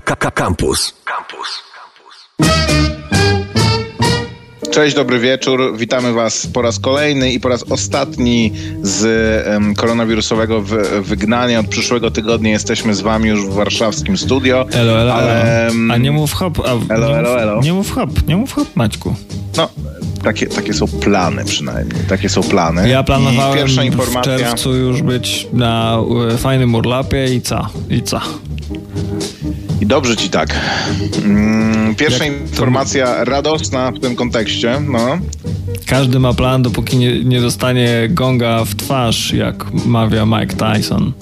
Campus. Campus. Cześć, dobry wieczór. Witamy Was po raz kolejny i po raz ostatni z um, koronawirusowego wy wygnania. Od przyszłego tygodnia jesteśmy z Wami już w warszawskim studio. Elo, elo, ale, elo. A nie mów hop. A, elo, nie elo, mów, elo. Nie mów hop, nie mów hop, Maćku. No, takie, takie są plany przynajmniej. Takie są plany. Ja planowałem I pierwsza informacja... w czerwcu już być na fajnym urlopie i co? I co? I dobrze ci tak. Mm, pierwsza Jak informacja to... radosna w tym kontekście. No. Każdy ma plan, dopóki nie, nie dostanie gonga w twarz, jak mawia Mike Tyson.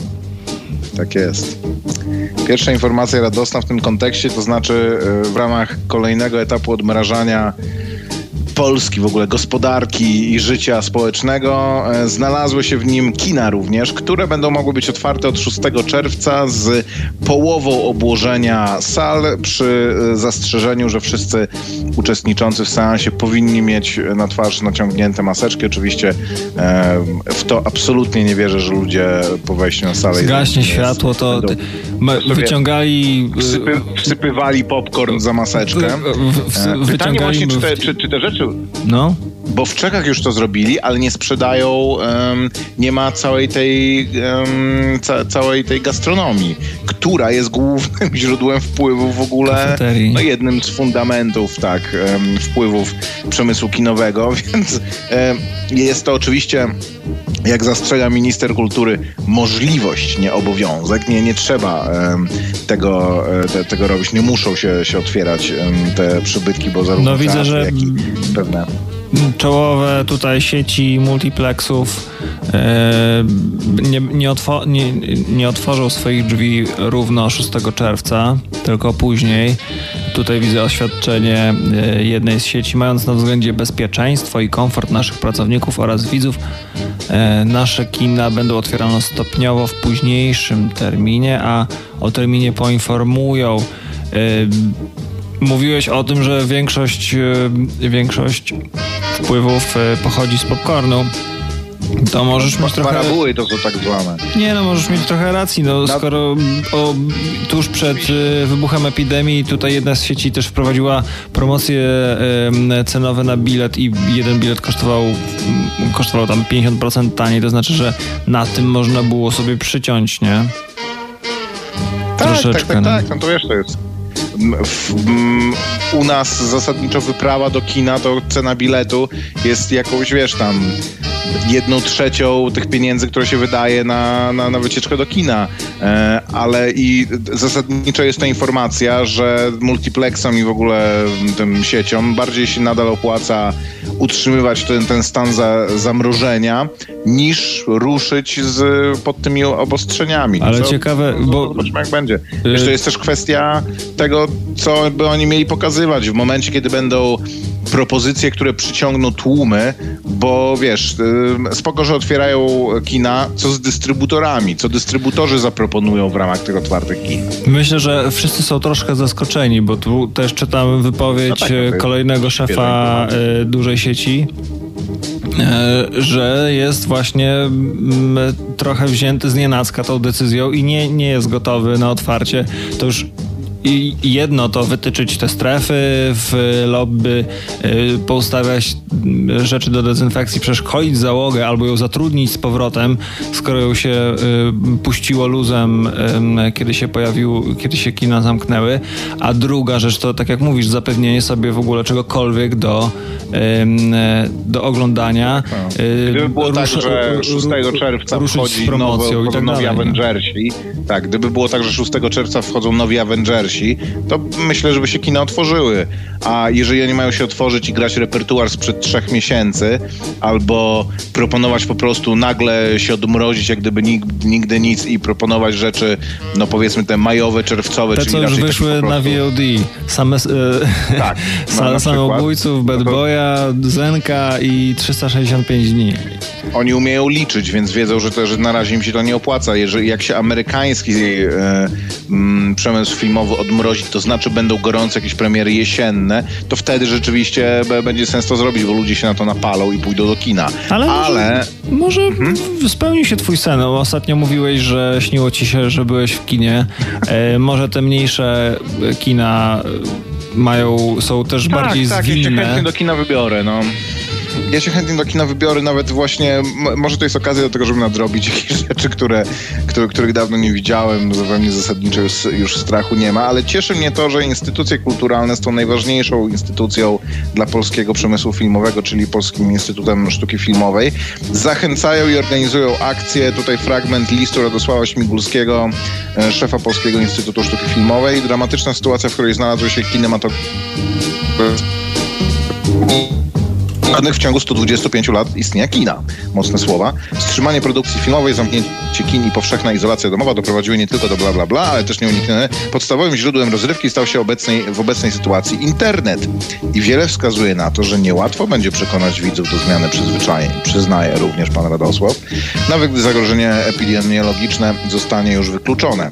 Tak jest. Pierwsza informacja radosna w tym kontekście, to znaczy e, w ramach kolejnego etapu odmrażania Polski, w ogóle gospodarki i życia społecznego. E, znalazły się w nim kina również, które będą mogły być otwarte od 6 czerwca z połową obłożenia sal przy e, zastrzeżeniu, że wszyscy uczestniczący w seansie powinni mieć na twarz naciągnięte maseczki. Oczywiście e, w to absolutnie nie wierzę, że ludzie po wejściu na salę... Zgaśnie światło, to będą, wyciągali... Wsypy, wsypywali popcorn za maseczkę. Pytanie właśnie, czy te, czy, czy te rzeczy no. Bo w Czechach już to zrobili, ale nie sprzedają, um, nie ma całej tej, um, ca całej tej gastronomii, która jest głównym źródłem wpływów w ogóle, no jednym z fundamentów, tak, um, wpływów przemysłu kinowego, więc jest to oczywiście jak zastrzega minister kultury, możliwość, nie obowiązek. Nie, nie trzeba tego, e, te, tego robić. Nie muszą się, się otwierać te przybytki, bo zarówno no, widzę, że jak i pewne czołowe tutaj sieci multiplexów e, nie, nie, otwo nie, nie otworzą swoich drzwi równo 6 czerwca, tylko później. Tutaj widzę oświadczenie e, jednej z sieci, mając na względzie bezpieczeństwo i komfort naszych pracowników oraz widzów, e, nasze kina będą otwierane stopniowo w późniejszym terminie, a o terminie poinformują Mówiłeś o tym, że większość, większość wpływów e, pochodzi z popcornu. To możesz mieć trochę... Parabuły to są tak zwane. Nie, no możesz mieć trochę racji, no skoro o, tuż przed e, wybuchem epidemii tutaj jedna z sieci też wprowadziła promocje cenowe na bilet i jeden bilet kosztował, kosztował tam 50% taniej, to znaczy, że na tym można było sobie przyciąć, nie? Tak, Troszeczkę. Tak, tak, tak, no to wiesz, to jest u nas zasadniczo wyprawa do kina, to cena biletu jest jakąś, wiesz, tam jedną trzecią tych pieniędzy, które się wydaje na, na, na wycieczkę do kina. E, ale i zasadniczo jest to informacja, że multiplexom i w ogóle tym sieciom bardziej się nadal opłaca utrzymywać ten, ten stan za, zamrożenia, niż ruszyć z, pod tymi obostrzeniami. Ale co, ciekawe, bo... Zobaczmy jak będzie. Wiesz, to jest też kwestia tego, co by oni mieli pokazywać w momencie, kiedy będą propozycje, które przyciągną tłumy, bo wiesz, spoko, że otwierają kina, co z dystrybutorami, co dystrybutorzy zaproponują w ramach tych otwartych kin. Myślę, że wszyscy są troszkę zaskoczeni, bo tu też czytam wypowiedź no tak, no kolejnego szefa e, dużej sieci, e, że jest właśnie mm, trochę wzięty z nienacka tą decyzją i nie, nie jest gotowy na otwarcie. To już i jedno to wytyczyć te strefy w lobby, y, poustawiać rzeczy do dezynfekcji, przeszkolić załogę albo ją zatrudnić z powrotem, skoro ją się y, puściło luzem, kiedy się pojawił, kiedy się kina zamknęły. A druga rzecz to, tak jak mówisz, zapewnienie sobie w ogóle czegokolwiek do, do oglądania. Y, gdyby było tak, że 6 czerwca wchodzi nowo, i tak nowi Avengersi, tak, gdyby było tak, że 6 czerwca wchodzą nowi Avengersi, to myślę, żeby się kina otworzyły. A jeżeli oni mają się otworzyć i grać repertuar sprzed trzech miesięcy, albo proponować po prostu nagle się odmrozić, jak gdyby nigdy nic i proponować rzeczy, no powiedzmy te majowe, czerwcowe, te, czyli co już wyszły na VOD. Same, e, tak, no, samobójców, Bad no Boya, Zenka i 365 dni. oni umieją liczyć, więc wiedzą, że, to, że na razie im się to nie opłaca. Jeżeli, jak się amerykański e, m, przemysł filmowy odmrozi, to znaczy będą gorące jakieś premiery jesienne, to wtedy rzeczywiście będzie sens to zrobić, bo ludzie się na to napalą i pójdą do kina. Ale, Ale... może, może mhm. spełni się twój sen. Ostatnio mówiłeś, że śniło ci się, że byłeś w kinie. E, może te mniejsze kina mają, są też tak, bardziej tak, zwinne. Tak, do kina wybiorę, no. Ja się chętnie do kina wybiorę, nawet właśnie, może to jest okazja do tego, żeby nadrobić jakieś rzeczy, które, które, których dawno nie widziałem, zupełnie zasadniczo już, już strachu nie ma, ale cieszy mnie to, że instytucje kulturalne są najważniejszą instytucją dla polskiego przemysłu filmowego, czyli Polskim Instytutem Sztuki Filmowej. Zachęcają i organizują akcje. Tutaj fragment listu Radosława Śmigulskiego, e, szefa Polskiego Instytutu Sztuki Filmowej. Dramatyczna sytuacja, w której znalazły się kinematografy żadnych w ciągu 125 lat istnienia kina. Mocne słowa. Wstrzymanie produkcji filmowej, zamknięcie kin i powszechna izolacja domowa doprowadziły nie tylko do bla bla bla, ale też nieuniknione podstawowym źródłem rozrywki stał się obecnej, w obecnej sytuacji internet. I wiele wskazuje na to, że niełatwo będzie przekonać widzów do zmiany przyzwyczajeń. Przyznaje również pan Radosław. Nawet gdy zagrożenie epidemiologiczne zostanie już wykluczone.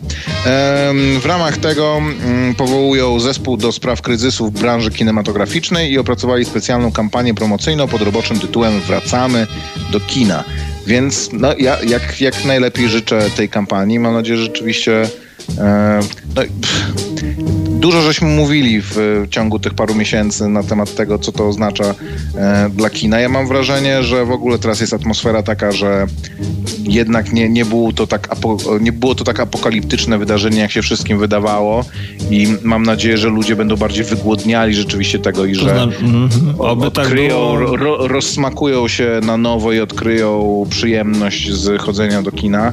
W ramach tego mm, powołują zespół do spraw kryzysu w branży kinematograficznej i opracowali specjalną kampanię promocyjną atrakcyjną pod roboczym tytułem Wracamy do kina. Więc no, ja jak, jak najlepiej życzę tej kampanii. Mam nadzieję, że rzeczywiście e, no, pff, Dużo żeśmy mówili w ciągu tych paru miesięcy na temat tego, co to oznacza e, dla kina. Ja mam wrażenie, że w ogóle teraz jest atmosfera taka, że jednak nie, nie, było to tak nie było to tak apokaliptyczne wydarzenie, jak się wszystkim wydawało i mam nadzieję, że ludzie będą bardziej wygłodniali rzeczywiście tego i że mm -hmm. odkryją, tak ro, rozsmakują się na nowo i odkryją przyjemność z chodzenia do kina.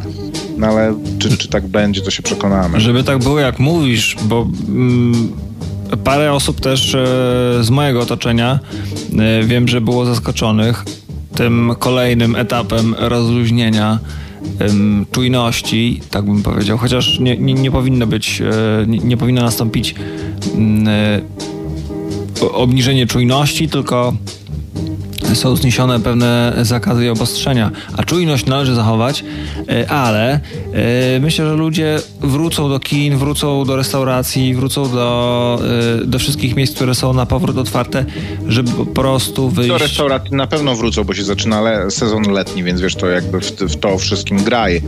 No ale czy, czy tak będzie, to się przekonamy. Żeby tak było, jak mówisz, bo mm, parę osób też e, z mojego otoczenia e, wiem, że było zaskoczonych tym kolejnym etapem rozluźnienia czujności, tak bym powiedział, chociaż nie, nie, nie powinno być, e, nie, nie powinno nastąpić mm, obniżenie czujności, tylko są zniesione pewne zakazy i obostrzenia, a czujność należy zachować, e, ale e, myślę, że ludzie wrócą do kin, wrócą do restauracji, wrócą do, e, do wszystkich miejsc, które są na powrót otwarte, żeby po prostu wyjść. Do restauracji na pewno wrócą, bo się zaczyna le sezon letni, więc wiesz, to jakby w, w to wszystkim graj.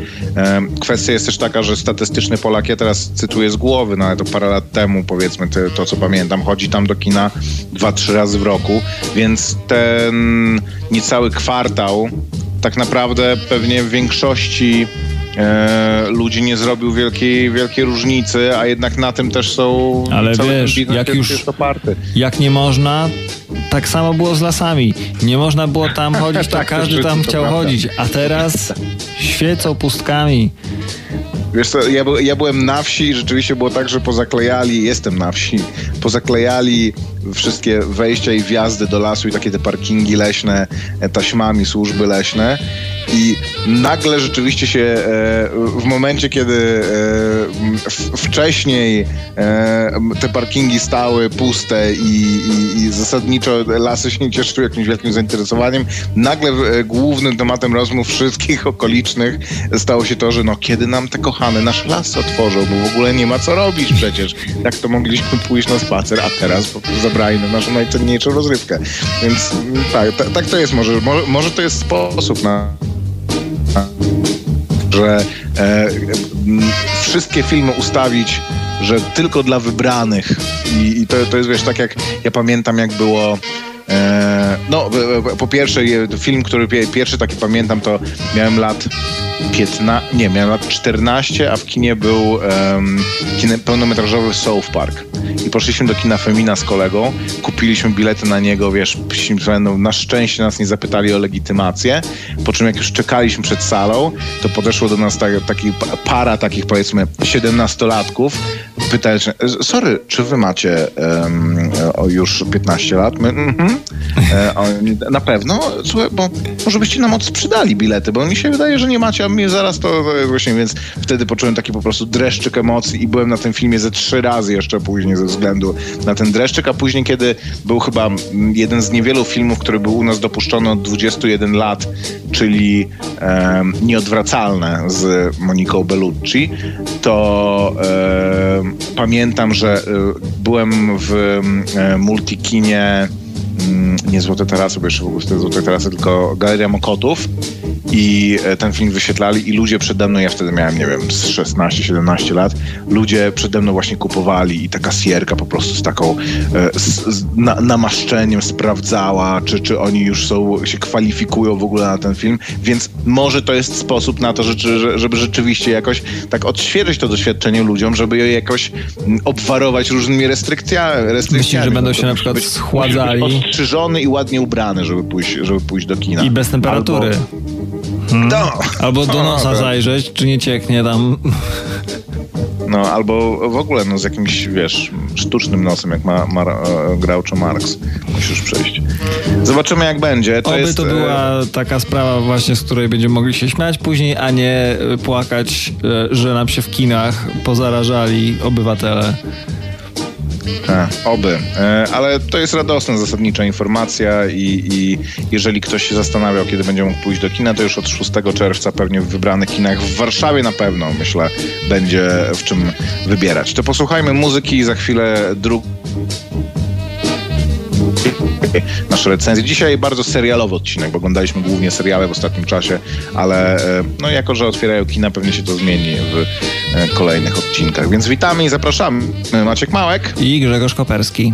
Kwestia jest też taka, że statystyczny Polak, ja teraz cytuję z głowy, no ale to parę lat temu powiedzmy, to co pamiętam, chodzi tam do kina dwa, trzy razy w roku, więc ten niecały kwartał tak naprawdę pewnie w większości e, ludzi nie zrobił wielkiej, wielkiej różnicy, a jednak na tym też są Ale wiesz, jak już jak nie można, tak samo było z lasami. Nie można było tam chodzić, to tak, każdy tam chciał chodzić, a teraz świecą pustkami. Wiesz co, ja, ja, byłem na wsi i rzeczywiście było tak, że pozaklejali, jestem na wsi, pozaklejali wszystkie wejścia i wjazdy do lasu i takie te parkingi leśne e, taśmami służby leśne i nagle rzeczywiście się e, w momencie, kiedy e, wcześniej te parkingi stały puste i, i, i zasadniczo lasy się nie cieszyły jakimś wielkim zainteresowaniem, nagle głównym tematem rozmów wszystkich okolicznych stało się to, że no kiedy nam te kochane nasz las otworzą, bo w ogóle nie ma co robić przecież. Jak to mogliśmy pójść na spacer, a teraz po prostu zabrali nam naszą najcenniejszą rozrywkę. Więc tak, tak to jest może, może, może to jest sposób na że e, wszystkie filmy ustawić, że tylko dla wybranych. I, i to, to jest wiesz, tak jak ja pamiętam, jak było. E, no, po pierwsze, film, który pierwszy taki pamiętam, to miałem lat 15, nie, miałem lat 14, a w kinie był um, kine, pełnometrażowy South Park. I poszliśmy do kina Femina z kolegą, kupiliśmy bilety na niego, wiesz, na szczęście nas nie zapytali o legitymację, po czym jak już czekaliśmy przed salą, to podeszło do nas tak, taki para takich powiedzmy 17-latków, pytając, sorry, czy wy macie um, już 15 lat? My, mm -hmm. e, na pewno? Słuchaj, bo może byście nam odsprzedali bilety, bo mi się wydaje, że nie macie, a mnie zaraz to, to właśnie, więc wtedy poczułem taki po prostu dreszczyk emocji i byłem na tym filmie ze trzy razy jeszcze później ze względu na ten dreszczyk, a później, kiedy był chyba jeden z niewielu filmów, który był u nas dopuszczony od 21 lat, czyli e, Nieodwracalne z Moniką Bellucci, to e, pamiętam, że e, byłem w e, multikinie nie Złote Tarasy, bo jeszcze w ogóle Złote Tarasy, tylko Galeria Mokotów i e, ten film wyświetlali i ludzie przede mną, ja wtedy miałem, nie wiem, 16-17 lat, ludzie przede mną właśnie kupowali i ta kasjerka po prostu z taką e, z, z na, namaszczeniem sprawdzała, czy, czy oni już są, się kwalifikują w ogóle na ten film, więc może to jest sposób na to, że, żeby rzeczywiście jakoś tak odświeżyć to doświadczenie ludziom, żeby je jakoś mm, obwarować różnymi restrykcjami. restrykcjami. Myślisz, że będą no się na przykład schładzali? Ostrzyżony i ładnie ubrany, żeby pójść, żeby pójść do kina. I bez temperatury. Albo, Hmm. No. Albo do nosa zajrzeć, czy nie cieknie tam. No, albo w ogóle no, z jakimś, wiesz, sztucznym nosem, jak ma, ma e, Groucho Marx. Musisz przejść. Zobaczymy, jak będzie. To Oby jest, to była e, taka sprawa właśnie, z której będziemy mogli się śmiać później, a nie płakać, e, że nam się w kinach pozarażali obywatele. Oby. E, ale to jest radosna, zasadnicza informacja i, i, jeżeli ktoś się zastanawiał, kiedy będzie mógł pójść do kina, to już od 6 czerwca pewnie w wybranych kinach w Warszawie na pewno, myślę, będzie w czym wybierać. To posłuchajmy muzyki i za chwilę druk nasze recenzje. Dzisiaj bardzo serialowy odcinek, bo oglądaliśmy głównie seriale w ostatnim czasie, ale e, no jako, że otwierają kina, pewnie się to zmieni w kolejnych odcinkach. Więc witamy i zapraszamy. Maciek Małek i Grzegorz Koperski.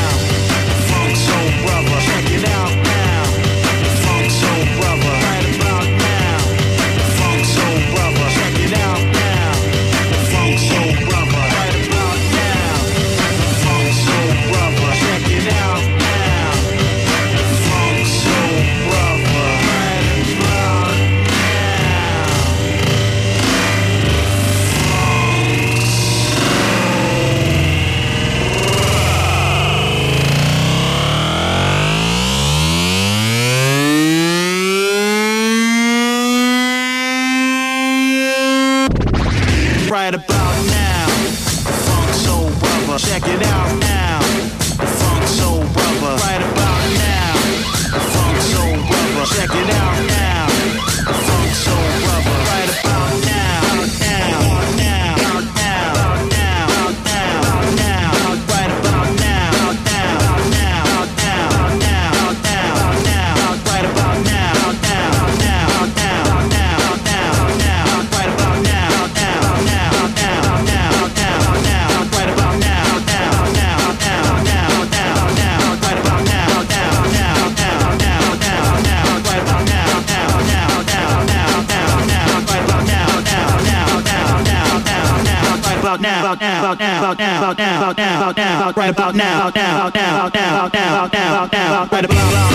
Now. Now, now, now, now, now, now, right about now, now, now, now, now, now, now, right about now, about now, about now, about now, about now, about now. Right about now, about now, about now, about now, about now, about now, about now. Right about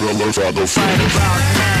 Right about now,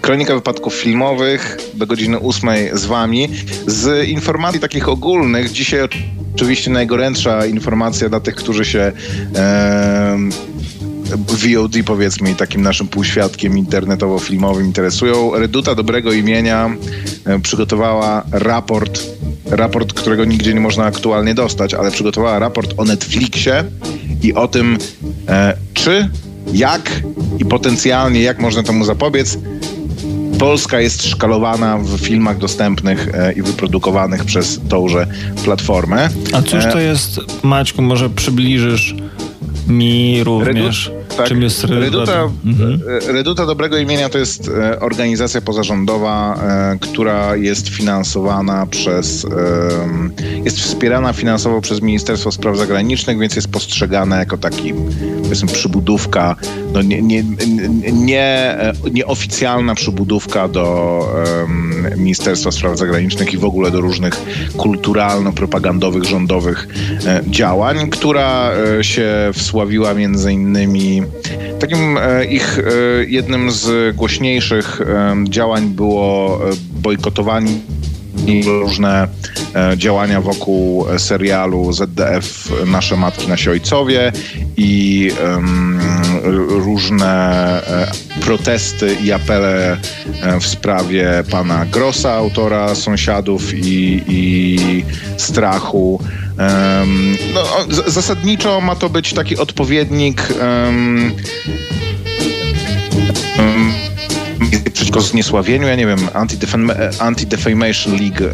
Kronika wypadków filmowych do godziny ósmej z wami. Z informacji takich ogólnych, dzisiaj oczywiście najgorętsza informacja dla tych, którzy się em, VOD powiedzmy takim naszym półświadkiem internetowo-filmowym interesują. Reduta Dobrego Imienia e, przygotowała raport, raport, którego nigdzie nie można aktualnie dostać, ale przygotowała raport o Netflixie i o tym, e, czy, jak i potencjalnie jak można temu zapobiec. Polska jest szkalowana w filmach dostępnych e, i wyprodukowanych przez tąże platformę. A cóż to jest, Maćku, może przybliżysz mi również, tak, czym jest Reduta? Reduta, Mhm. e, Dobrego Imienia to jest e, organizacja pozarządowa, e, która jest finansowana przez, jest wspierana finansowo przez Ministerstwo Spraw Zagranicznych, więc jest postrzegana jako taki, powiedzmy, przybudówka no nie, nie, nie, nieoficjalna przybudówka do Ministerstwa Spraw Zagranicznych i w ogóle do różnych kulturalno-propagandowych, rządowych e, działań, która e, się wsławiła między innymi takim e, ich e, jednym z głośniejszych e, działań było bojkotowanie różne e, działania wokół serialu ZDF Nasze Matki, Nasi Ojcowie i um, różne e, protesty i apele e, w sprawie pana Grossa, autora Sąsiadów i, i Strachu. Um, no, zasadniczo ma to być taki odpowiednik um, przeciwko zniesławieniu, ja nie wiem, Anti-Defamation League,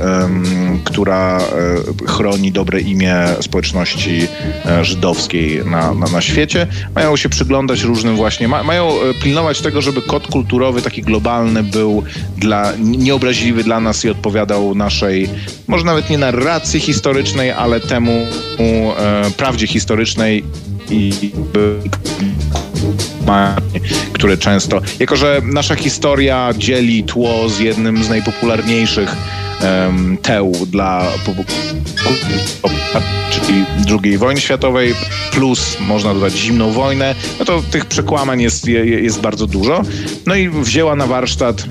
która um, chroni dobre imię społeczności um, żydowskiej na, na, na, świecie, mają się przyglądać różnym właśnie, ma, mają pilnować tego, żeby kod kulturowy taki globalny był dla, nieobraźliwy dla nas i odpowiadał naszej, może nawet nie narracji historycznej, ale temu prawdzie historycznej i które często, jako że nasza historia dzieli tło z jednym z najpopularniejszych um, teł dla czyli II wojny światowej, plus można dodać zimną wojnę, no to tych przekłamań jest, jest bardzo dużo. No i wzięła na warsztat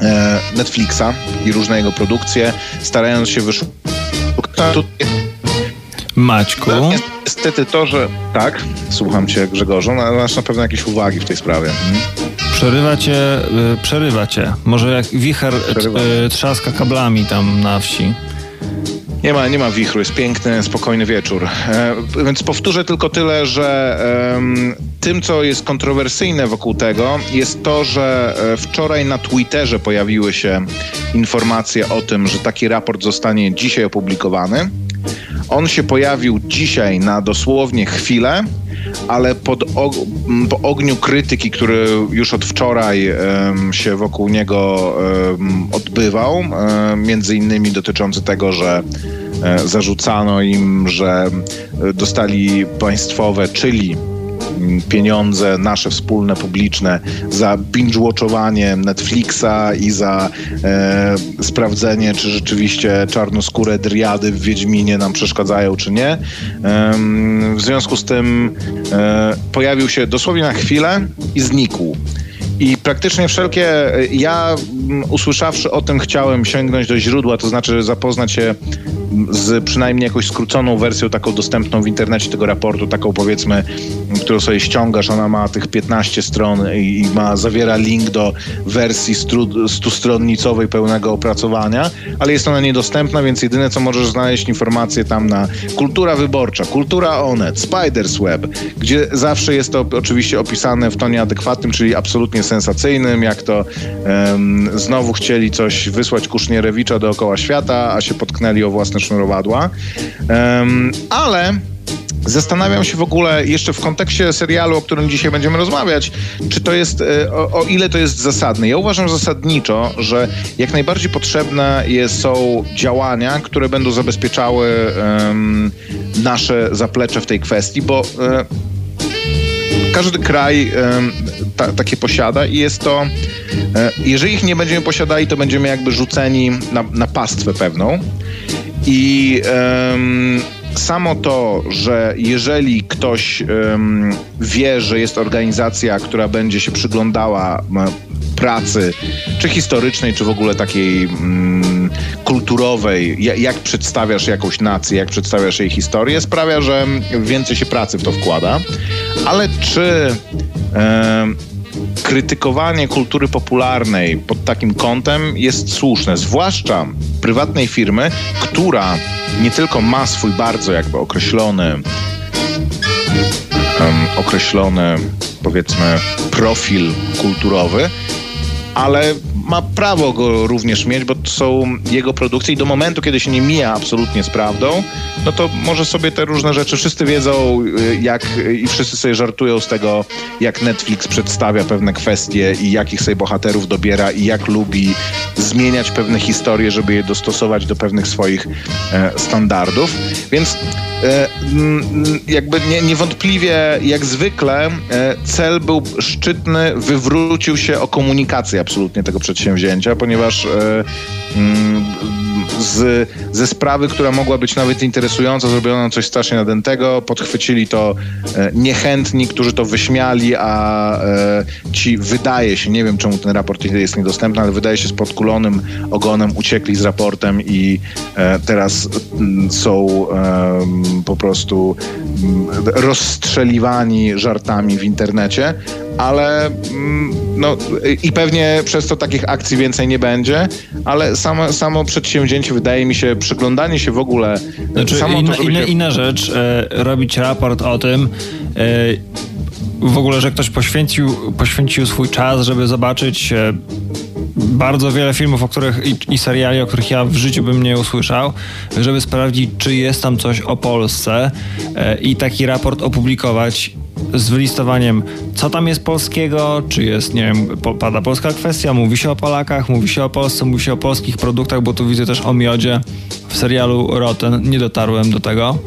e, Netflixa i różne jego produkcje, starając się wyszukać Maćku. Niestety to, że... Tak, słucham cię Grzegorzu, no, masz na pewno jakieś uwagi w tej sprawie. Hmm? Przerywa cię, y, przerywa cię. Może jak wicher y, trzaska kablami tam na wsi. Nie ma, nie ma wichru, jest piękny, spokojny wieczór. E, więc powtórzę tylko tyle, że e, tym, co jest kontrowersyjne wokół tego, jest to, że e, wczoraj na Twitterze pojawiły się informacje o tym, że taki raport zostanie dzisiaj opublikowany. On się pojawił dzisiaj na dosłownie chwilę, ale pod og po ogniu krytyki, który już od wczoraj um, się wokół niego um, odbywał, um, między innymi dotyczący tego, że e, zarzucano im, że e, dostali państwowe, czyli pieniądze nasze wspólne, publiczne za binge-watchowanie Netflixa i za e, sprawdzenie, czy rzeczywiście czarnoskóre driady w Wiedźminie nam przeszkadzają, czy nie. E, w związku z tym e, pojawił się dosłownie na chwilę i znikł. I praktycznie wszelkie, ja usłyszawszy o tym, chciałem sięgnąć do źródła, to znaczy zapoznać się z przynajmniej jakąś skróconą wersją, taką dostępną w internecie tego raportu, taką powiedzmy, którą sobie ściągasz, ona ma tych 15 stron i ma, zawiera link do wersji stustronnicowej pełnego opracowania, ale jest ona niedostępna, więc jedyne co możesz znaleźć informacje tam na kultura wyborcza, kultura onet, Spiders Web, gdzie zawsze jest to oczywiście opisane w tonie adekwatnym, czyli absolutnie sensacyjnym, jak to um, znowu chcieli coś wysłać Kusznierewicza dookoła świata, a się potknęli o własne sznurowadła. Um, ale Zastanawiam się w ogóle jeszcze w kontekście serialu, o którym dzisiaj będziemy rozmawiać, czy to jest, e, o, o, ile to jest zasadne. Ja uważam zasadniczo, że jak najbardziej potrzebne jest, są działania, które będą zabezpieczały um, nasze zaplecze w tej kwestii, bo um, każdy kraj ta, takie posiada i jest to, e, jeżeli ich nie będziemy posiadali, to będziemy jakby rzuceni na, na pastwę pewną. I um, samo to, że jeżeli ktoś um, wie, że jest organizacja, która będzie się przyglądała pracy, czy historycznej, czy w ogóle takiej um, kulturowej, jak, przedstawiasz jakąś nację, jak przedstawiasz jej historię, sprawia, że więcej się pracy w to wkłada. Ale czy krytykowanie kultury popularnej pod takim kątem jest słuszne, zwłaszcza prywatnej firmy, która nie tylko ma swój bardzo jakby określony um, określony powiedzmy profil kulturowy, ale ma prawo go również mieć, bo to są jego produkcje i do momentu, kiedy się nie mija absolutnie z prawdą, no to może sobie te różne rzeczy, wszyscy wiedzą y, jak i wszyscy sobie żartują z tego, jak Netflix przedstawia pewne kwestie i jakich sobie bohaterów dobiera i jak lubi zmieniać pewne historie, żeby je dostosować do pewnych swoich e, standardów. Więc e, jakby nie, niewątpliwie, jak zwykle, e, cel był szczytny, wywrócił się o komunikację absolutnie tego przedsięwzięcia, ponieważ z, ze sprawy, która mogła być nawet interesująca, zrobiono coś strasznie nadętego, podchwycili to niechętni, którzy to wyśmiali, a ci wydaje się, nie wiem czemu ten raport jest niedostępny, ale wydaje się z podkulonym ogonem uciekli z raportem i teraz są po prostu mm, rozstrzeliwani żartami w internecie, ale mm, no i pewnie przez to takich akcji więcej nie będzie, ale samo, samo przedsięwzięcie wydaje mi się, przyglądanie się w ogóle... Znaczy, samo inna, to, inna, się... inna rzecz, e, robić raport o tym, e, w ogóle, że ktoś poświęcił, poświęcił swój czas, żeby zobaczyć e, bardzo wiele filmów, o których i, i, seriali, o których ja w życiu bym nie usłyszał, żeby sprawdzić, czy jest tam coś o Polsce e, i taki raport opublikować z wylistowaniem, co tam jest polskiego, czy jest, nie wiem, pada polska kwestia, mówi się o Polakach, mówi się o Polsce, mówi się o polskich produktach, bo tu widzę też o miodzie w serialu Rotten, nie dotarłem do tego.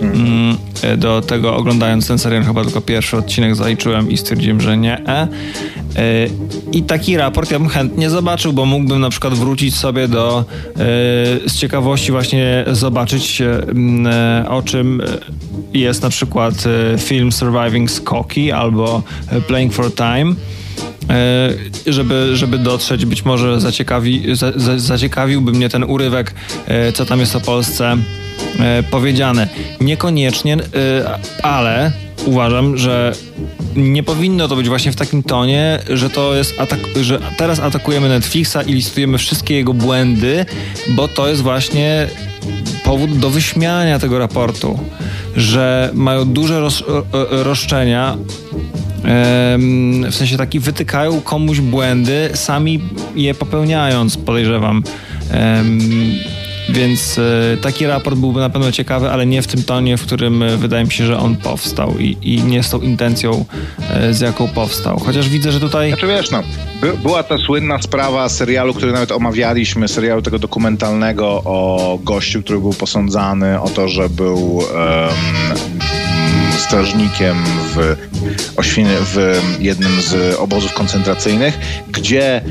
Mm, e, do tego oglądając ten serial chyba tylko pierwszy odcinek zaliczyłem i stwierdziłem, że nie. E. e. I taki raport ja bym chętnie zobaczył, bo mógłbym na przykład wrócić sobie do z ciekawości właśnie zobaczyć o czym jest na przykład film Surviving Skoki albo Playing for Time żeby, żeby dotrzeć, być może zaciekawi, za, zaciekawiłby mnie ten urywek, co tam jest o Polsce powiedziane. Niekoniecznie, e, ale uważam, że nie powinno to być właśnie w takim tonie, że to jest atak że teraz atakujemy Netflixa i listujemy wszystkie jego błędy, bo to jest właśnie powód do wyśmiania tego raportu, że mają duże roz, roszczenia w sensie taki wytykają komuś błędy, sami je popełniając, podejrzewam. Więc e, taki raport byłby na pewno ciekawy, ale nie w tym tonie, w którym e, wydaje mi się, że on powstał i, i nie z tą intencją, e, z jaką powstał. Chociaż widzę, że tutaj... Znaczy wiesz, no, by, była ta słynna sprawa serialu, który nawet omawialiśmy, serialu tego dokumentalnego o gościu, który był posądzany o to, że był strażnikiem w, w jednym z obozów koncentracyjnych, gdzie e,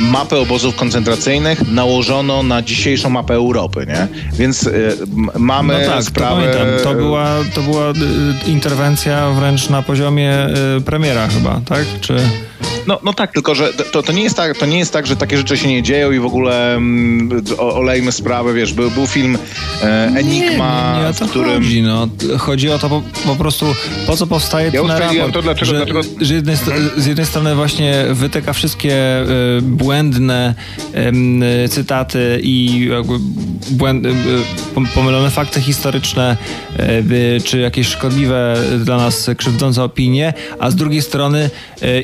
mapę obozów koncentracyjnych nałożono na dzisiejszą mapę Europy, nie? Więc e, mamy no tak, sprawę... To, to, była, to była e, interwencja wręcz na poziomie premiera chyba, tak? Czy... No, no tak, tylko że to, to, nie jest tak, to nie jest tak, że takie rzeczy się nie dzieją i w ogóle mm, olejmy sprawę, wiesz, był, był film e, Enigma, nie, nie, nie w którym... Chodzi, no. chodzi o to po, po prostu, po co powstaje ja ten raport, to, dlaczego, że, dlaczego... że jednej, z jednej strony właśnie wytyka wszystkie y, błędne y, cytaty i y, błęd, pomylone fakty historyczne, czy jakieś szkodliwe dla nas krzywdzące opinie, a z drugiej strony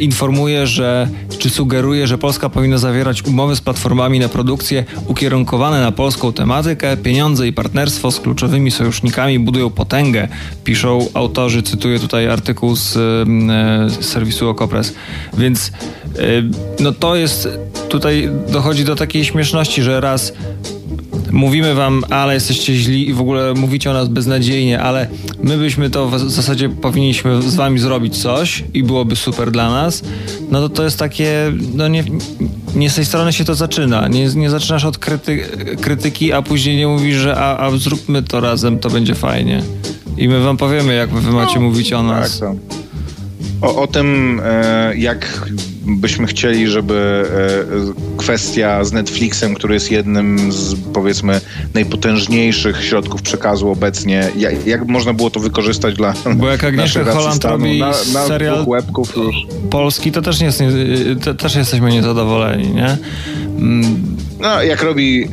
informuje, że, czy sugeruje, że Polska powinna zawierać umowy z platformami na produkcję ukierunkowane na polską tematykę. Pieniądze i partnerstwo z kluczowymi sojusznikami budują potęgę, piszą autorzy. Cytuję tutaj artykuł z, z serwisu Okopres. Więc no to jest, tutaj dochodzi do takiej śmieszności, że raz mówimy wam, ale jesteście źli i w ogóle mówicie o nas beznadziejnie, ale my byśmy to w zasadzie powinniśmy z wami zrobić coś i byłoby super dla nas, no to to jest takie, no nie, nie z tej strony się to zaczyna. Nie, nie zaczynasz od kryty, krytyki, a później nie mówisz, że a, a zróbmy to razem, to będzie fajnie. I my wam powiemy, jak wy macie no, mówić o nas. Tak, o, o tym, e, jak byśmy chcieli, żeby e, kwestia z Netflixem, który jest jednym z powiedzmy najpotężniejszych środków przekazu obecnie, jak, jak można było to wykorzystać dla Bo jak Agnieszka Holland robi na, na serial łebków już. polski, to też, nie jest, to też jesteśmy niezadowoleni, nie? Mm. No, jak robi...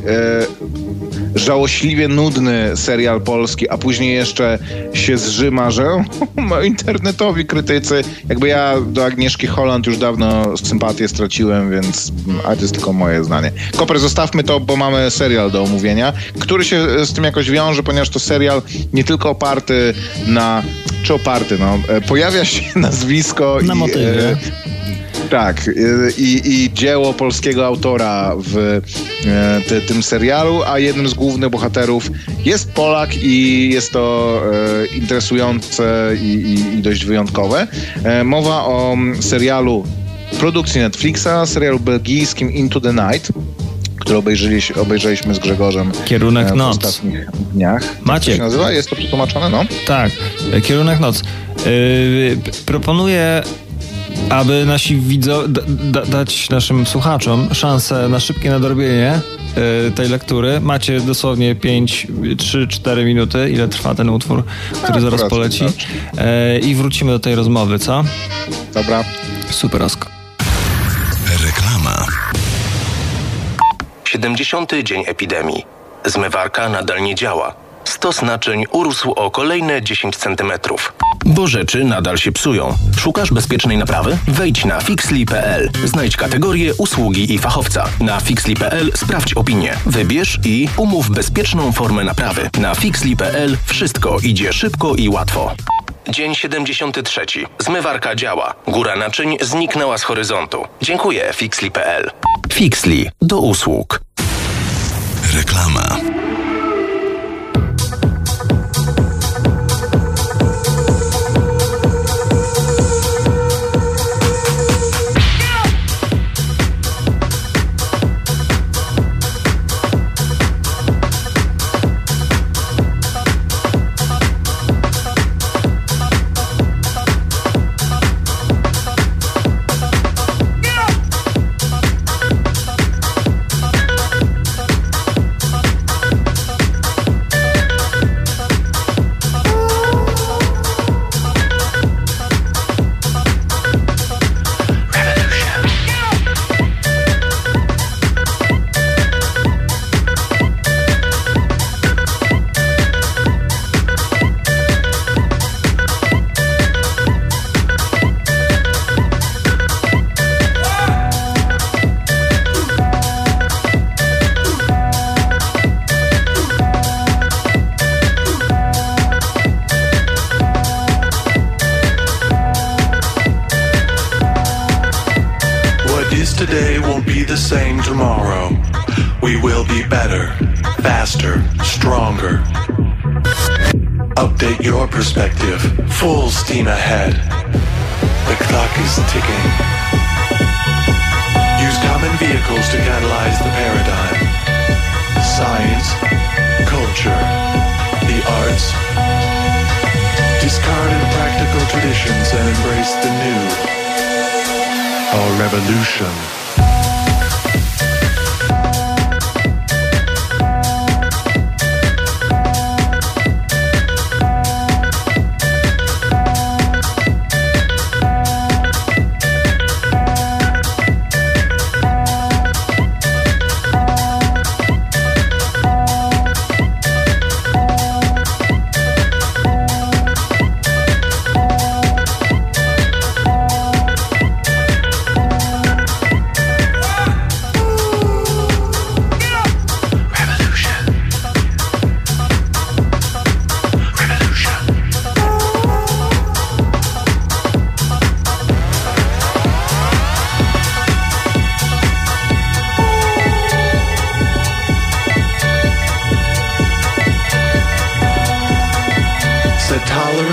E, żałośliwie nudny serial polski, a później jeszcze się zrzyma, że o, internetowi krytycy, jakby ja do Agnieszki Holland już dawno sympatię straciłem, więc a to jest tylko moje zdanie. Koper, zostawmy to, bo mamy serial do omówienia, który się z tym jakoś wiąże, ponieważ to serial nie tylko oparty na czy oparty, no, e, pojawia się nazwisko na i, motywie. E, tak, i, i dzieło polskiego autora w e, te, tym serialu, a jednym z głównych bohaterów jest Polak i jest to e, interesujące i, i, i, dość wyjątkowe. E, mowa o serialu produkcji Netflixa, serialu belgijskim Into the Night który obejrzeliśmy, obejrzeliśmy z Grzegorzem Kierunek w noc. ostatnich dniach. Maciek. Jak to się nazywa? Jest to przetłumaczone, no? Tak, Kierunek noc. Yy, proponuję aby nasi widzowie, da, dać naszym słuchaczom szansę na szybkie nadrobienie y, tej lektury. Macie dosłownie 5, 3, 4 minuty, ile trwa ten utwór, który Tak, zaraz poleci. Y, I wrócimy do tej rozmowy, co? Dobra. Super, Osko. Reklama. 70. dzień epidemii. Zmywarka nadal nie działa. Stos naczyń urósł o kolejne 10 centymetrów. Bo rzeczy nadal się psują. Szukasz bezpiecznej naprawy? Wejdź na fixli.pl. Znajdź kategorię, usługi i fachowca. Na fixli.pl sprawdź opinię. Wybierz i umów bezpieczną formę naprawy. Na fixli.pl wszystko idzie szybko i łatwo. Dzień 73. Zmywarka działa. Góra naczyń zniknęła z horyzontu. Dziękuję fixli.pl. Fixli. Do usług. Reklama. Perspective. Full steam ahead. The clock is ticking. Use common vehicles to catalyze the paradigm. Science, culture, the arts. Discard impractical traditions and embrace the new. Our revolution. Revolution.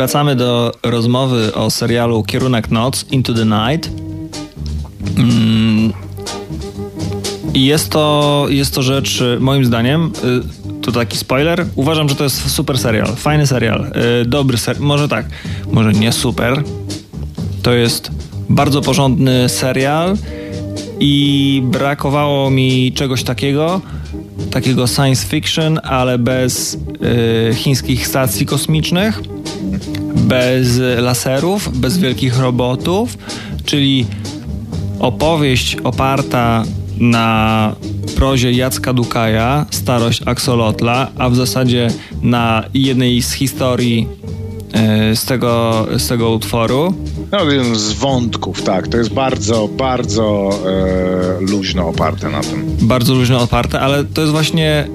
Wracamy do rozmowy o serialu Kierunek Noc, Into the Night. Mm, jest to, jest to rzecz, y, moim zdaniem, y, to taki spoiler, uważam, że to jest super serial, fajny serial, y, dobry serial, może tak, może nie super, to jest bardzo porządny serial i brakowało mi czegoś takiego, takiego science fiction, ale bez y, chińskich stacji kosmicznych, bez laserów, bez wielkich robotów, czyli opowieść oparta na prozie Jacka Dukaja, Starość Axolotla, a w zasadzie na jednej z historii e, z tego, z tego utworu. No, jeden z wątków, tak. To jest bardzo, bardzo e, luźno oparte na tym. Bardzo luźno oparte, ale to jest właśnie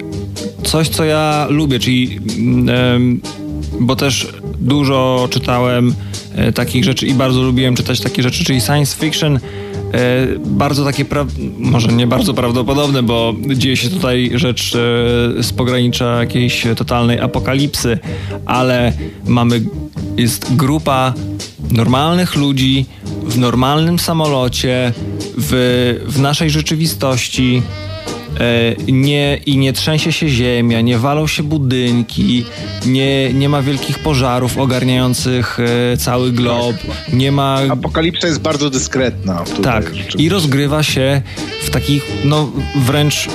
coś, co ja lubię, czyli em, bo też dużo czytałem e, takich rzeczy i bardzo lubiłem czytać takie rzeczy, czyli science fiction. e, Bardzo takie, może nie bardzo prawdopodobne, bo dzieje się tutaj rzecz e, z pogranicza jakiejś totalnej apokalipsy, ale mamy, jest grupa normalnych ludzi w normalnym samolocie, w, w naszej rzeczywistości, nie, i nie trzęsie się ziemia, nie walą się budynki, nie, nie ma wielkich pożarów ogarniających e, cały glob, nie ma... Apokalipsa jest bardzo dyskretna. Tak, i rozgrywa się w takich, no wręcz e,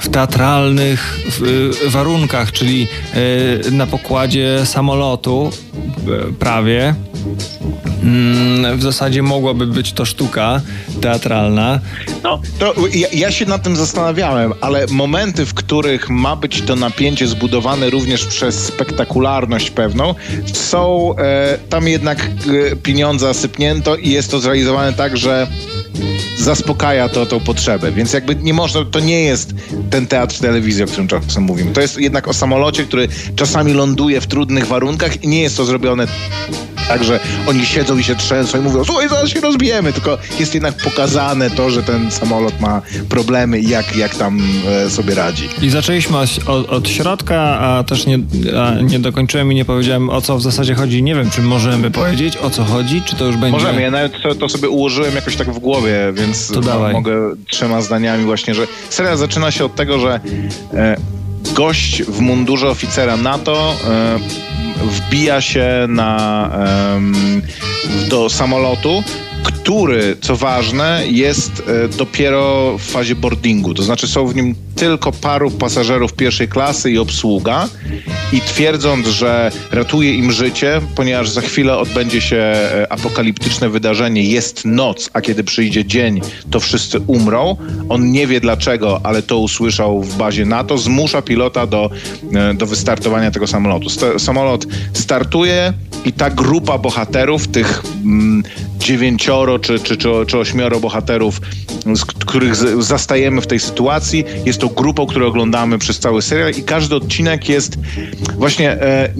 w, teatralnych e, warunkach, czyli e, na pokładzie samolotu e, prawie. Mm, W zasadzie mogłaby być to sztuka teatralna. No, to ja, ja się nad tym zastanawiałem, ale momenty, w których ma być to napięcie zbudowane również przez spektakularność pewną, są e, tam jednak e, pieniądze sypnięto i jest to zrealizowane tak, że zaspokaja to tą potrzebę, więc jakby nie można, to nie jest ten teatr telewizji, o którym czasem mówimy. To jest jednak o samolocie, który czasami ląduje w trudnych warunkach i nie jest to zrobione tak, że oni siedzą i się trzęsą i mówią, słuchaj, zaraz się rozbijemy, tylko jest jednak pokazane to, że ten samolot ma problemy i jak, jak tam e, sobie radzi. I zaczęliśmy od, od, od środka, a też nie, a nie dokończyłem i nie powiedziałem o co w zasadzie chodzi. Nie wiem, czy możemy powiedzieć o co chodzi, czy to już będzie... Możemy, ja nawet to, to sobie ułożyłem jakoś tak w głowie, więc To dawaj. mogę trzema zdaniami właśnie, że serial zaczyna się od tego, że e, gość w mundurze oficera NATO e, wbija się na, do samolotu, który, co ważne, jest e, dopiero w fazie boardingu. To znaczy są w nim tylko paru pasażerów pierwszej klasy i obsługa i twierdząc, że ratuje im życie, ponieważ za chwilę odbędzie się e, apokaliptyczne wydarzenie, jest noc, a kiedy przyjdzie dzień, to wszyscy umrą. On nie wie dlaczego, ale to usłyszał w bazie NATO, zmusza pilota do, e, do wystartowania tego samolotu. Samolot startuje i ta grupa bohaterów, tych mm, dziewięcioro czy, czy, czy, czy ośmioro bohaterów, z których zastajemy w tej sytuacji, jest to grupą, którą oglądamy przez cały serial i każdy odcinek jest właśnie, e, e,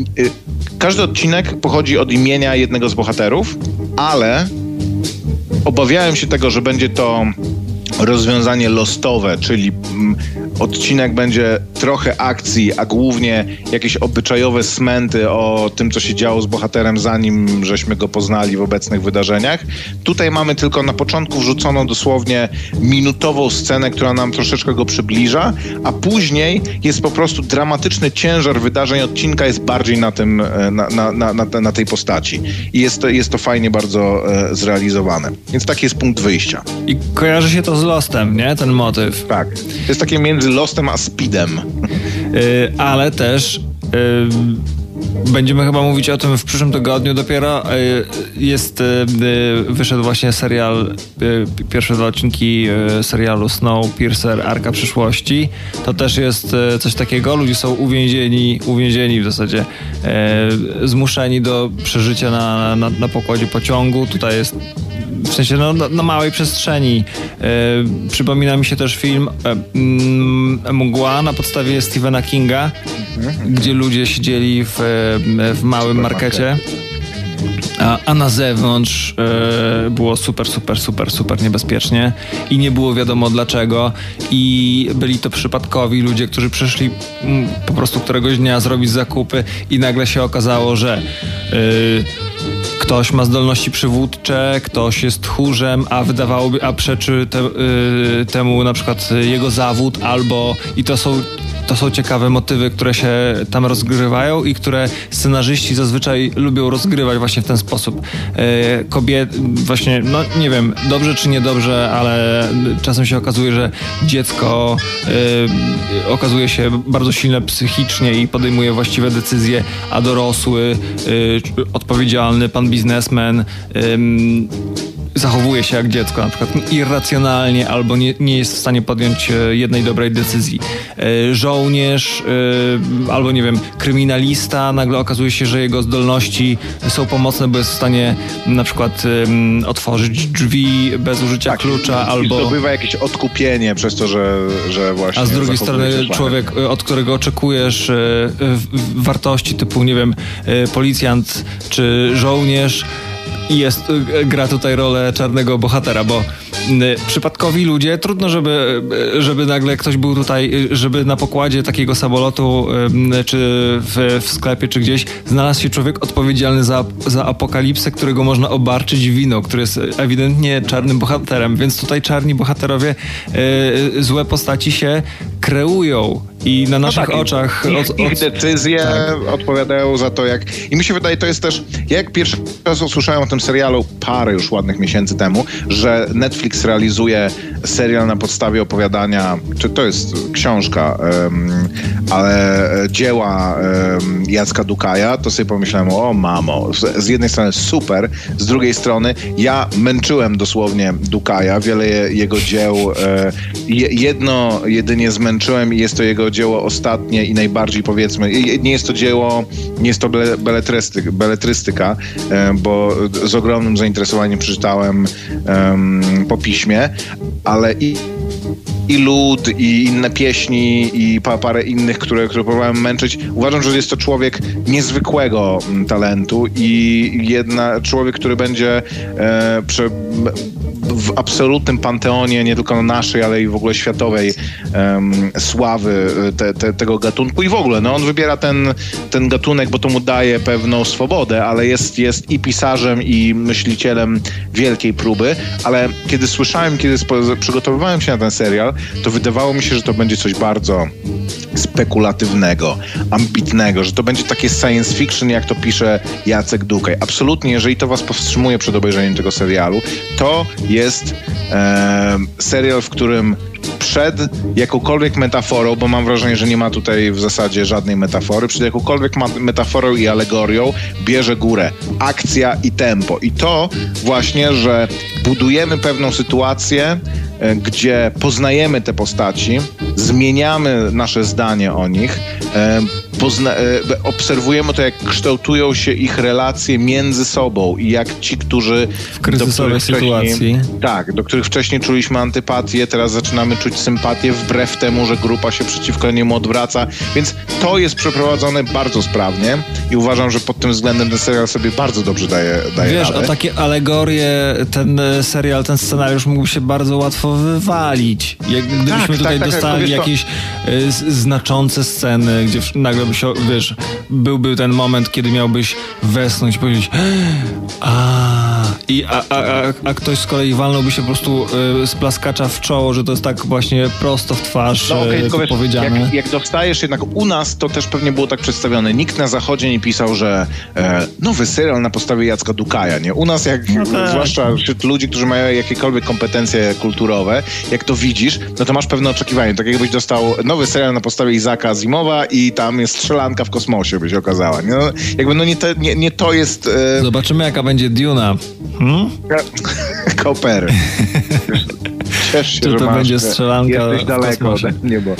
każdy odcinek pochodzi od imienia jednego z bohaterów, ale obawiałem się tego, że będzie to rozwiązanie lostowe, czyli mm, odcinek będzie trochę akcji, a głównie jakieś obyczajowe smęty o tym, co się działo z bohaterem, zanim żeśmy go poznali w obecnych wydarzeniach. Tutaj mamy tylko na początku wrzuconą dosłownie minutową scenę, która nam troszeczkę go przybliża, a później jest po prostu dramatyczny ciężar wydarzeń odcinka jest bardziej na tym, e, na, na, na, na, na tej postaci. I jest to, jest to fajnie bardzo e, zrealizowane. Więc taki jest punkt wyjścia. I kojarzy się to z Lostem, nie? Ten motyw. Tak. To jest takie między Lostem a Speedem. Y, ale też y, będziemy chyba mówić o tym w przyszłym tygodniu. Dopiero y, jest, y, y, wyszedł właśnie serial, pierwsze dwa odcinki serialu Snowpiercer, Arka Przyszłości. To też jest coś takiego. Ludzie są uwięzieni, uwięzieni w zasadzie, zmuszeni do przeżycia na, na, na pokładzie pociągu. Tutaj jest w sensie no, na, na małej przestrzeni. E, przypomina mi się też film e, mm, Mgła na podstawie Stephena Kinga, gdzie ludzie siedzieli w, e, w małym markecie. A, a na zewnątrz e, było super, super, super, super niebezpiecznie i nie było wiadomo dlaczego. I byli to przypadkowi ludzie, którzy przyszli mm, po prostu któregoś dnia zrobić zakupy i nagle się okazało, że e, ktoś ma zdolności przywódcze, ktoś jest tchórzem, a wydawałoby, a przeczy te, y, temu na przykład jego zawód, albo i to są. To są ciekawe motywy, które się tam rozgrywają i które scenarzyści zazwyczaj lubią rozgrywać właśnie w ten sposób. E, Kobiet, właśnie, no nie wiem, dobrze czy niedobrze, ale czasem się okazuje, że dziecko e, okazuje się bardzo silne psychicznie i podejmuje właściwe decyzje, a dorosły, e, odpowiedzialny pan biznesmen zachowuje się jak dziecko, na przykład irracjonalnie albo nie, nie jest w stanie podjąć e, jednej dobrej decyzji. E, żołnierz e, albo nie wiem, kryminalista, nagle okazuje się, że jego zdolności są pomocne, bo jest w stanie na przykład otworzyć drzwi bez użycia klucza Tak, I albo... zdobywa jakieś odkupienie przez to, że, że właśnie... A z drugiej strony człowiek, od którego oczekujesz wartości typu, nie wiem, policjant czy żołnierz jest, y, gra tutaj rolę czarnego bohatera, bo y, przypadkowi ludzie, trudno, żeby, y, żeby nagle ktoś był tutaj, żeby na pokładzie takiego samolotu czy w, w sklepie, czy gdzieś znalazł się człowiek odpowiedzialny za, za apokalipsę, którego można obarczyć winą, który jest ewidentnie czarnym bohaterem, więc tutaj czarni bohaterowie złe postaci się kreują i na naszych tak, oczach... Ich, od- od- ich decyzje tak. odpowiadają za to, jak... I mi się wydaje, to jest też... Ja jak pierwszy raz usłyszałem o tym serialu parę już ładnych miesięcy temu, że Netflix realizuje serial na podstawie opowiadania, czy to jest książka, em, ale dzieła em, Jacka Dukaja, to sobie pomyślałem, o mamo, z, z jednej strony super, z drugiej strony ja męczyłem dosłownie Dukaja, wiele je, jego dzieł, e, je, jedno jedynie zmęczyłem i jest to jego dzieło ostatnie i najbardziej powiedzmy, nie jest to dzieło, nie jest to bele- beletrystyk, beletrystyka, e, bo z ogromnym zainteresowaniem przeczytałem em, po piśmie, ale i i lud, i inne pieśni, i pa, parę innych, które, które próbowałem męczyć. Uważam, że jest to człowiek niezwykłego mm, talentu i jedna, człowiek, który będzie e, prze, w absolutnym panteonie nie tylko naszej, ale i w ogóle światowej sławy e, te, te, tego gatunku i w ogóle, no on wybiera ten, ten gatunek, bo to mu daje pewną swobodę, ale jest, jest i pisarzem, i myślicielem wielkiej próby, ale kiedy słyszałem, kiedy przygotowywałem się na ten serial, to wydawało mi się, że to będzie coś bardzo spekulatywnego, ambitnego, że to będzie takie science fiction, jak to pisze Jacek Dukaj. Absolutnie, jeżeli to was powstrzymuje przed obejrzeniem tego serialu, to jest e, serial, w którym przed jakąkolwiek metaforą, bo mam wrażenie, że nie ma tutaj w zasadzie żadnej metafory, przed jakąkolwiek metaforą i alegorią bierze górę akcja i tempo. I to właśnie, że budujemy pewną sytuację, e, gdzie poznajemy te postaci, zmieniamy nasze zdanie o nich, e, pozna- e, obserwujemy to, jak kształtują się ich relacje między sobą i jak ci, którzy... W kryzysowej sytuacji. tak, do których wcześniej czuliśmy antypatię, teraz zaczynamy czuć sympatię wbrew temu, że grupa się przeciwko niemu odwraca. Więc to jest przeprowadzone bardzo sprawnie i uważam, że pod tym względem ten serial sobie bardzo dobrze daje, daje Wiesz, radę. o takie alegorie ten e, serial, ten scenariusz mógł się bardzo łatwo wywalić. Jak, gdybyśmy Tak, tutaj tak, tak, dostali co- jakieś e, z- znaczące sceny, gdzie nagle byś, o- wiesz, byłby ten moment, kiedy miałbyś wesnąć i powiedzieć a i a, a, a, a ktoś z kolei walnąłby się po prostu e, z plaskacza w czoło, że to jest tak właśnie prosto w twarz No e, tylko wiesz, powiedziane. jak, jak dostajesz jednak u nas, to też pewnie było tak przedstawione. Nikt na zachodzie nie pisał, że e, nowy serial na podstawie Jacka Dukaja, nie? U nas, jak, tak. zwłaszcza wśród ludzi, którzy mają jakiekolwiek kompetencje kulturowe, jak to widzisz, no to masz pewne oczekiwanie. Tak jakbyś dostał nowy serial na podstawie Izaka Azimowa i tam jest strzelanka w kosmosie, by się okazała. Nie? No, jakby no nie, te, nie, nie to jest e, Zobaczymy, jaka będzie Duna. Hmm? Koper. Ciesz się, Czy to masz, będzie strzelanka Jesteś daleko ode mnie, bo...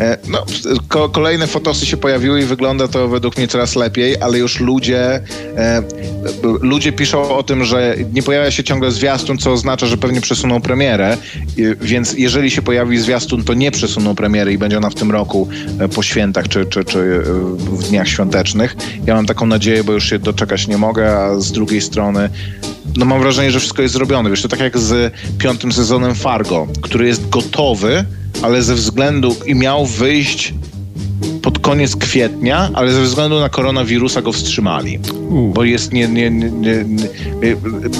E, no, ko kolejne fotosy się pojawiły i wygląda to według mnie coraz lepiej, ale już ludzie e, ludzie piszą o tym, że nie pojawia się ciągle zwiastun, co oznacza, że pewnie przesuną premierę, więc jeżeli się pojawi zwiastun, to nie przesuną premiery i będzie ona w tym roku e, po świętach czy, czy, czy w dniach świątecznych. Ja mam taką nadzieję, bo już się doczekać nie mogę, a z drugiej strony no mam wrażenie, że wszystko jest zrobione. Wiesz, to tak jak z piątym sezonem Fargo, który jest gotowy, ale ze względu i miał wyjść koniec kwietnia, ale ze względu na koronawirusa go wstrzymali. Bo jest nie, nie, nie, nie,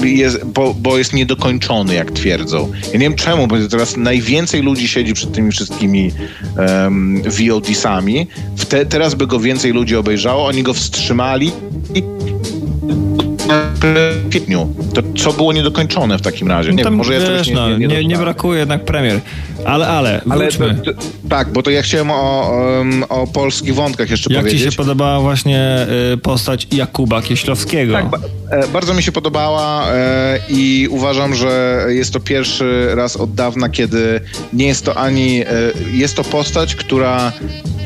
jest, bo, bo jest niedokończony, jak twierdzą. Ja nie wiem czemu, bo teraz najwięcej ludzi siedzi przed tymi wszystkimi um, VOD-sami. Te, teraz by go więcej ludzi obejrzało, oni go wstrzymali w kwietniu. To co było niedokończone w takim razie? Nie Tam, wiem, może ja wiesz, czegoś no, nie, nie, nie, nie doczytałem. brakuje jednak premier. Ale, ale, Ale to, to, tak, bo to ja chciałem o, o polskich wątkach jeszcze Jak ci powiedzieć. się podobała właśnie y, postać Jakuba Kieślowskiego? Tak, ba- e, bardzo mi się podobała e, i uważam, że jest to pierwszy raz od dawna, kiedy nie jest to ani. E, jest to postać, która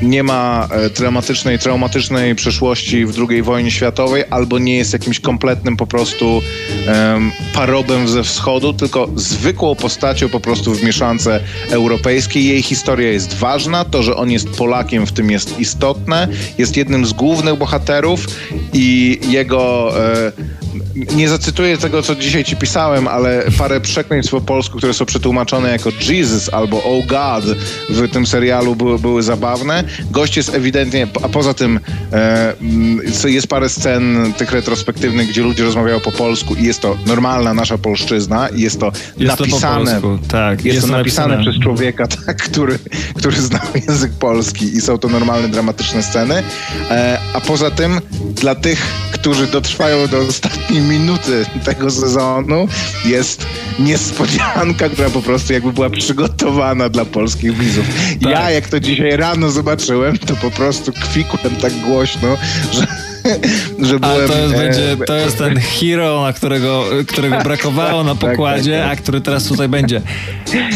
nie ma e, dramatycznej, traumatycznej przeszłości w II wojnie światowej, albo nie jest jakimś kompletnym po prostu em, parobem ze wschodu, tylko zwykłą postacią po prostu w mieszance europejskiej. Jej historia jest ważna, to, że on jest Polakiem w tym jest istotne, jest jednym z głównych bohaterów i jego e, nie zacytuję tego, co dzisiaj ci pisałem, ale parę przekleństw po polsku, które są przetłumaczone jako Jesus albo Oh God w tym serialu były, były zabawne. Gość jest ewidentnie, a poza tym e, jest parę scen tych retrospektywnych, gdzie ludzie rozmawiają po polsku i jest to normalna nasza polszczyzna i jest to Jest to napisane. polsku, tak, Jest, jest to to napisane napisane. przez człowieka, tak, który, który zna język polski i są to normalne, dramatyczne sceny. E, a poza tym, dla tych, którzy dotrwają do ostatniej minuty tego sezonu, jest niespodzianka, która po prostu jakby była przygotowana dla polskich widzów. Ja, Tak. jak to dzisiaj rano zobaczyłem, to po prostu kwikłem tak głośno, że, że A byłem... to jest, e, będzie, to jest ten hero, na którego, którego brakowało na tak, pokładzie, tak, tak. a który teraz tutaj będzie.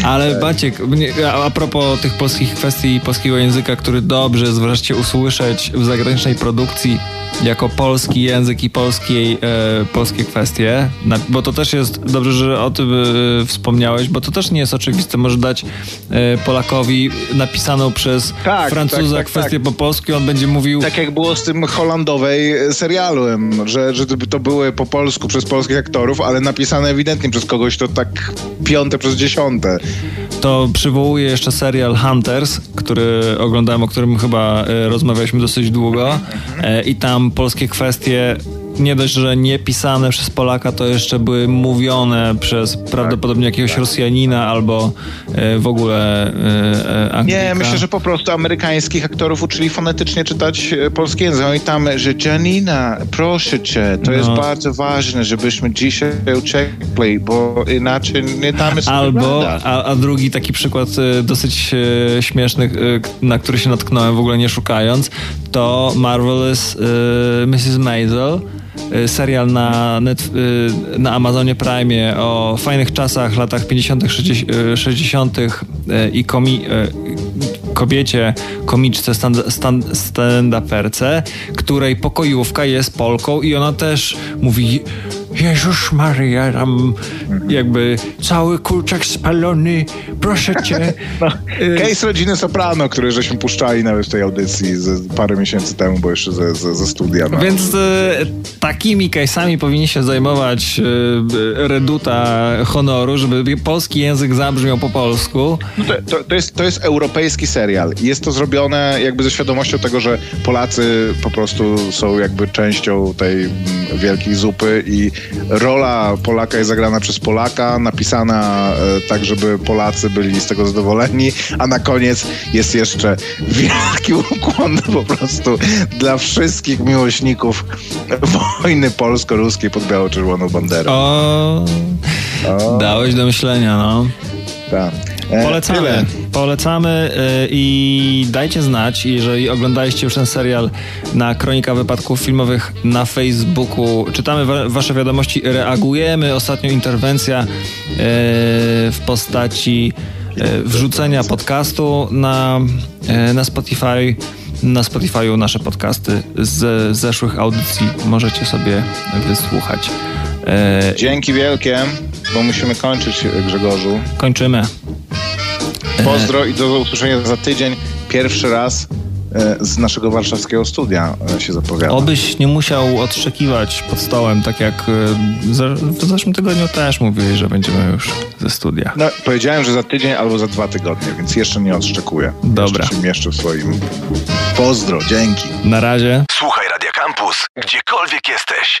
Ale Maciek, a propos tych polskich kwestii i polskiego języka, który dobrze jest wreszcie usłyszeć w zagranicznej produkcji jako polski język i polskiej, e, polskie kwestie, na, bo to też jest, dobrze, że o tym e, wspomniałeś, bo to też nie jest oczywiste, może dać e, Polakowi napisaną przez Tak, Francuza tak, tak, kwestię tak. po polsku i on będzie mówił Tak jak było z tym Holandowej e, serialem, że, że to były po polsku przez polskich aktorów, ale napisane ewidentnie przez kogoś to tak piąte przez dziesiąte. to przywołuje jeszcze serial Hunters, który oglądałem, o którym chyba e, rozmawialiśmy dosyć długo e, i tam polskie kwestie nie dość, że nie pisane przez Polaka, to jeszcze były mówione przez prawdopodobnie jakiegoś Rosjanina albo e, w ogóle e, e, Anglika. Nie, myślę, że po prostu amerykańskich aktorów uczyli fonetycznie czytać polski język. Oni tam, że Janina, proszę cię, to No. jest bardzo ważne, żebyśmy dzisiaj uciekli, bo inaczej nie damy sobie Albo, a, a drugi taki przykład dosyć śmieszny, na który się natknąłem w ogóle nie szukając, to Marvelous Mrs. Maisel, serial na, net, e, na Amazonie Prime o fajnych czasach, latach 50., 60., e, 60. e, i komi, kobiecie, komiczce, stand, stand, stand-uperce, której pokojówka jest Polką i ona też mówi Jezus Maria, tam jakby cały kurczak spalony, proszę cię. No, Y, case rodziny Soprano, który żeśmy puszczali nawet w tej audycji z, parę miesięcy temu, bo jeszcze ze, ze, ze studia. No. Więc e, takimi case'ami powinni się zajmować e, reduta honoru, żeby polski język zabrzmiał po polsku. No To, to, to, jest, to jest europejski serial. Jest to zrobione jakby ze świadomością tego, że Polacy po prostu są jakby częścią tej mm, wielkiej zupy i rola Polaka jest zagrana przez Polaka, napisana e, tak, żeby Polacy byli z tego zadowoleni, a na koniec jest jeszcze wielki ukłon po prostu dla wszystkich miłośników wojny polsko-ruskiej pod biało-czerwoną banderą. O, dałeś do myślenia, no. Tak. E, Polecamy. tyle. Polecamy y, i dajcie znać, jeżeli oglądaliście już ten serial na Kronika Wypadków Filmowych na Facebooku. Czytamy wa- wasze wiadomości, reagujemy. Ostatnio interwencja y, w postaci wrzucenia podcastu na, na Spotify. Na Spotify'u nasze podcasty z zeszłych audycji możecie sobie wysłuchać. Y, Dzięki wielkie, bo musimy kończyć, Grzegorzu. Kończymy. Pozdro i do usłyszenia za tydzień. Pierwszy raz e, z naszego warszawskiego studia e, się zapowiada. Obyś nie musiał odszczekiwać pod stołem, tak jak w zeszłym tygodniu też mówiłeś, że będziemy już ze studia. No, powiedziałem, że za tydzień albo za dwa tygodnie, więc jeszcze nie odszczekuję. Dobra. Jeszcze się mieszczę w swoim. Pozdro, dzięki. Na razie. Słuchaj Radio Campus, gdziekolwiek jesteś.